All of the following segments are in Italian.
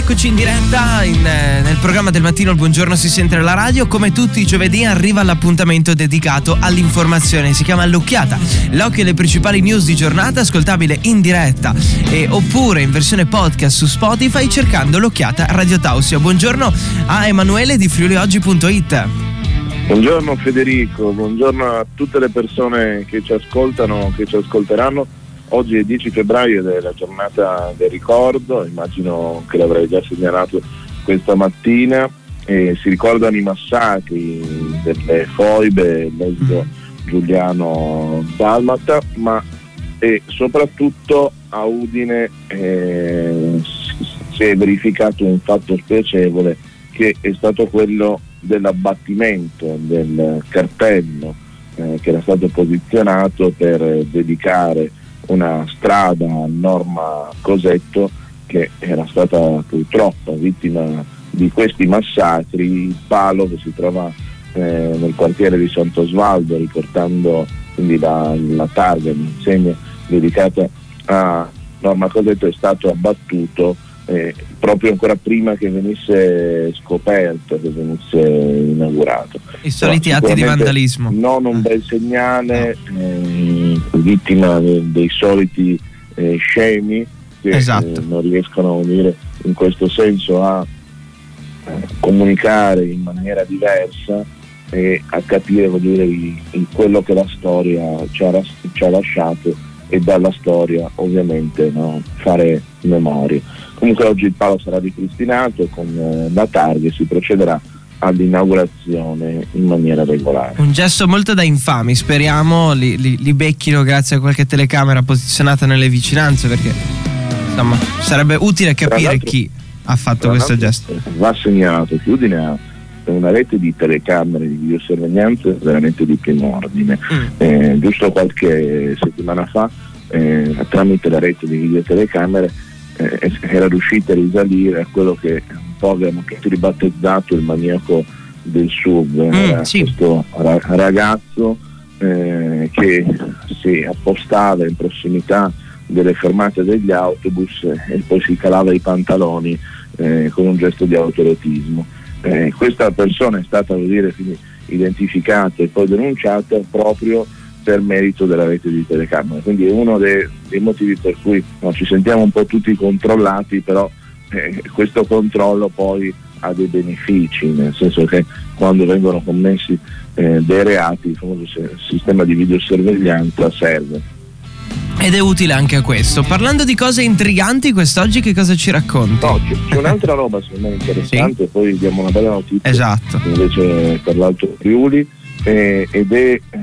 eccoci in diretta in, eh, nel programma del mattino Il Buongiorno si sente alla radio. Come tutti i giovedì arriva l'appuntamento dedicato all'informazione. Si chiama L'Occhiata. L'occhio alle principali news di giornata, ascoltabile in diretta e, oppure in versione podcast su Spotify cercando L'Occhiata Radio Tausia. Buongiorno a Emanuele di friulioggi.it. Buongiorno Federico, buongiorno a tutte le persone che ci ascoltano, che ci ascolteranno Oggi è 10 febbraio ed è la giornata del ricordo, immagino che l'avrei già segnalato questa mattina. E si ricordano i massacri delle foibe, l'esodo Giuliano Dalmata, ma e soprattutto a Udine eh, si è verificato un fatto spiacevole che è stato quello dell'abbattimento del cartello eh, che era stato posizionato per dedicare una strada a Norma Cosetto che era stata purtroppo vittima di questi massacri, il palo che si trova eh, nel quartiere di Sant'Osvaldo riportando quindi la, la targa, l'insegna dedicata a Norma Cosetto è stato abbattuto eh, proprio ancora prima che venisse scoperto, che venisse inaugurato. I soliti atti di vandalismo. Non un bel segnale, eh, vittima dei soliti eh, scemi che esatto. Eh, non riescono a unire in questo senso a eh, comunicare in maniera diversa e a capire dire, quello che la storia ci ha, ci ha lasciato e dalla storia ovviamente no, fare memoria. Comunque oggi il palo sarà ripristinato e con eh, la targa si procederà all'inaugurazione in maniera regolare. Un gesto molto da infami, speriamo li, li, li becchino grazie a qualche telecamera posizionata nelle vicinanze perché insomma sarebbe utile capire chi ha fatto questo gesto. Va segnalato che Udine ha una rete di telecamere di videosorveglianza veramente di primo ordine. Mm. Eh, giusto qualche settimana fa eh, tramite la rete di videotelecamere eh, era riuscita a risalire a quello che un po' abbiamo tutti ribattezzato il maniaco del sud, mm, sì. questo ragazzo eh, che si appostava in prossimità delle fermate degli autobus e poi si calava i pantaloni eh, con un gesto di autorotismo. Eh, questa persona è stata dire, identificata e poi denunciata proprio per merito della rete di telecamere. Quindi è uno dei, dei motivi per cui no, ci sentiamo un po' tutti controllati, però eh, questo controllo poi ha dei benefici, nel senso che quando vengono commessi eh, dei reati il famoso sistema di videosorveglianza serve. Ed è utile anche a questo. Parlando di cose intriganti, quest'oggi che cosa ci racconti? No, c'è, un'altra roba secondo me interessante, sì? poi diamo una bella notizia esatto. invece per l'Alto Friuli eh, ed è eh,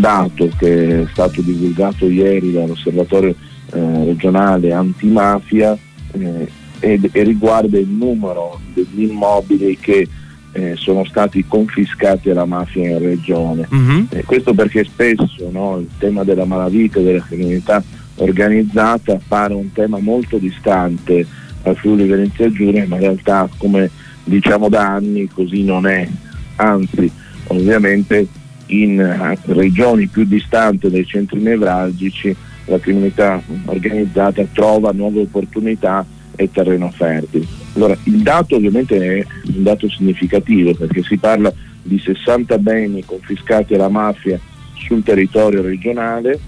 un dato che è stato divulgato ieri dall'osservatorio eh, regionale antimafia eh, e, e, riguarda il numero degli immobili che eh, sono stati confiscati alla mafia in regione. Mm-hmm. questo perché spesso no, il tema della malavita e della criminalità organizzata appare un tema molto distante al Friuli Venezia Giulia, ma in realtà come diciamo da anni così non è anzi ovviamente in regioni più distanti dai centri nevralgici la criminalità organizzata trova nuove opportunità e terreno fertile. Allora, il dato ovviamente è un dato significativo perché si parla di 60 beni confiscati alla mafia sul territorio regionale,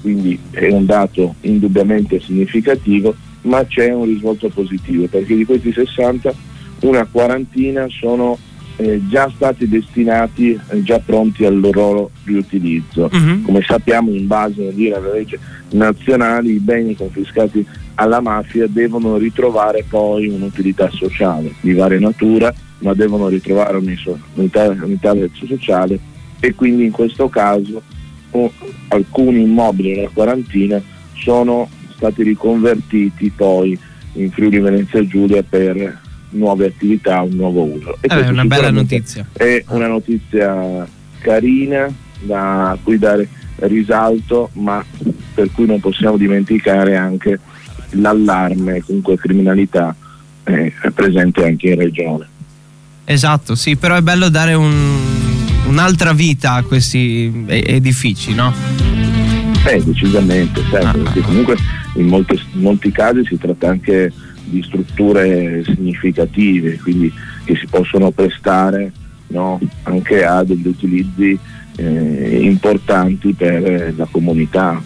quindi è un dato indubbiamente significativo, ma c'è un risvolto positivo perché di questi 60 una quarantina sono eh, già stati destinati, eh, già pronti al loro riutilizzo. Uh-huh. Come sappiamo in base alla legge nazionale i beni confiscati alla mafia devono ritrovare poi un'utilità sociale di varia natura, ma devono ritrovare un'unità, unità sociale e quindi in questo caso oh, alcuni immobili nella quarantina sono stati riconvertiti poi in Friuli Venezia Giulia per nuove attività, un nuovo uso. E eh, è una bella notizia. È una notizia carina da cui dare risalto, ma per cui non possiamo dimenticare anche l'allarme, comunque criminalità eh, presente anche in regione. Esatto, sì, però è bello dare un, un'altra vita a questi edifici, no? Eh, decisamente, certo, ah. perché comunque in molti, in molti casi si tratta anche di strutture significative, quindi che si possono prestare no, anche a degli utilizzi eh, importanti per la comunità.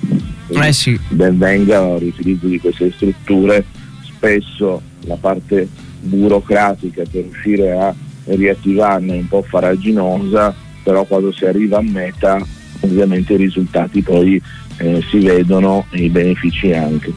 Eh sì. Ben venga l'utilizzo di queste strutture, spesso la parte burocratica per riuscire a riattivarne è un po' faraginosa, però quando si arriva a meta ovviamente i risultati poi eh, si vedono e i benefici anche.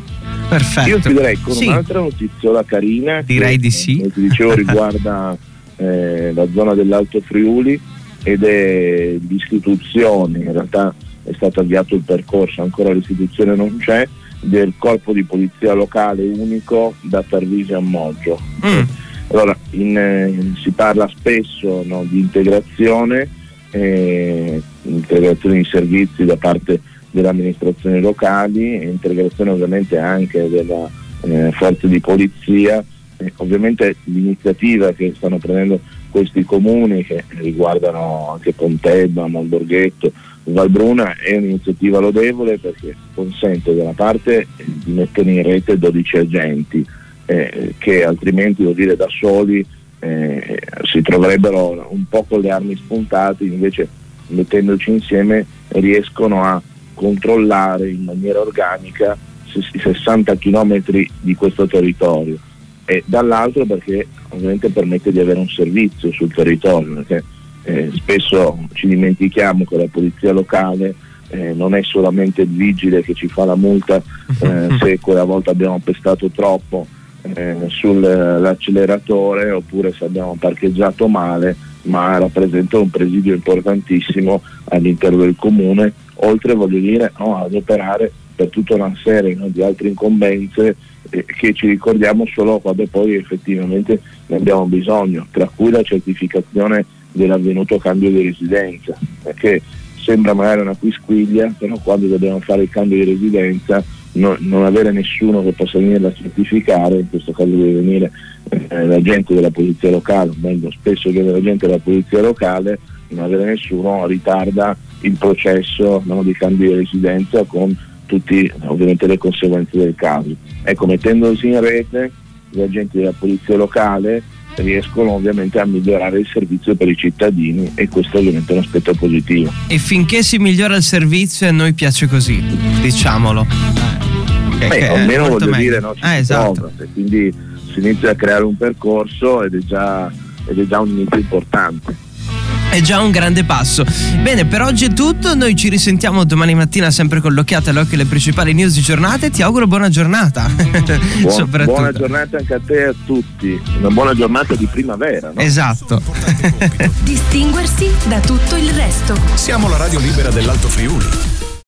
Perfetto. Io chiuderei con sì. un'altra notiziola carina. Direi che, di sì. Come ti dicevo riguarda eh, la zona dell'Alto Friuli ed è l'istituzione, in realtà è stato avviato il percorso, ancora l'istituzione non c'è, del corpo di polizia locale unico da Tarvisi a Moggio. Mm. Allora, in, eh, si parla spesso no, di integrazione, eh, integrazione di servizi da parte delle amministrazioni locali, integrazione ovviamente anche della eh, forze di polizia. Eh, ovviamente l'iniziativa che stanno prendendo questi comuni che riguardano anche Pontebba, Mondorghetto, Valbruna è un'iniziativa lodevole perché consente da una parte di mettere in rete 12 agenti eh, che altrimenti devo dire da soli eh, si troverebbero un po' con le armi spuntate, invece mettendoci insieme riescono a controllare in maniera organica i 60 km di questo territorio e dall'altro perché ovviamente permette di avere un servizio sul territorio perché eh, spesso ci dimentichiamo che la polizia locale eh, non è solamente il vigile che ci fa la multa eh, se quella volta abbiamo pestato troppo eh, sull'acceleratore oppure se abbiamo parcheggiato male, ma rappresenta un presidio importantissimo all'interno del comune, oltre voglio dire no, ad operare per tutta una serie no, di altre incombenze eh, che ci ricordiamo solo quando poi effettivamente ne abbiamo bisogno, tra cui la certificazione dell'avvenuto cambio di residenza, perché sembra magari una quisquiglia, però quando dobbiamo fare il cambio di residenza no, non avere nessuno che possa venire a certificare, in questo caso deve venire eh, l'agente della polizia locale, o meglio spesso viene l'agente della polizia locale, non avere nessuno ritarda il processo no, di cambio di residenza con tutte ovviamente le conseguenze del caso. Ecco, mettendosi in rete gli agenti della polizia locale riescono ovviamente a migliorare il servizio per i cittadini e questo ovviamente è un aspetto positivo. E finché si migliora il servizio a noi piace così, diciamolo. Eh, Beh, almeno voglio meglio. dire, no, ci eh, esatto. quindi si inizia a creare un percorso ed è già, ed è già un inizio importante è già un grande passo. Bene, per oggi è tutto. Noi ci risentiamo domani mattina sempre con l'occhiata all'occhio alle principali news di giornata. Ti auguro buona giornata. Buon, buona giornata anche a te e a tutti. Una buona giornata di primavera. No? Esatto. Distinguersi da tutto il resto. Siamo la radio libera dell'Alto Friuli.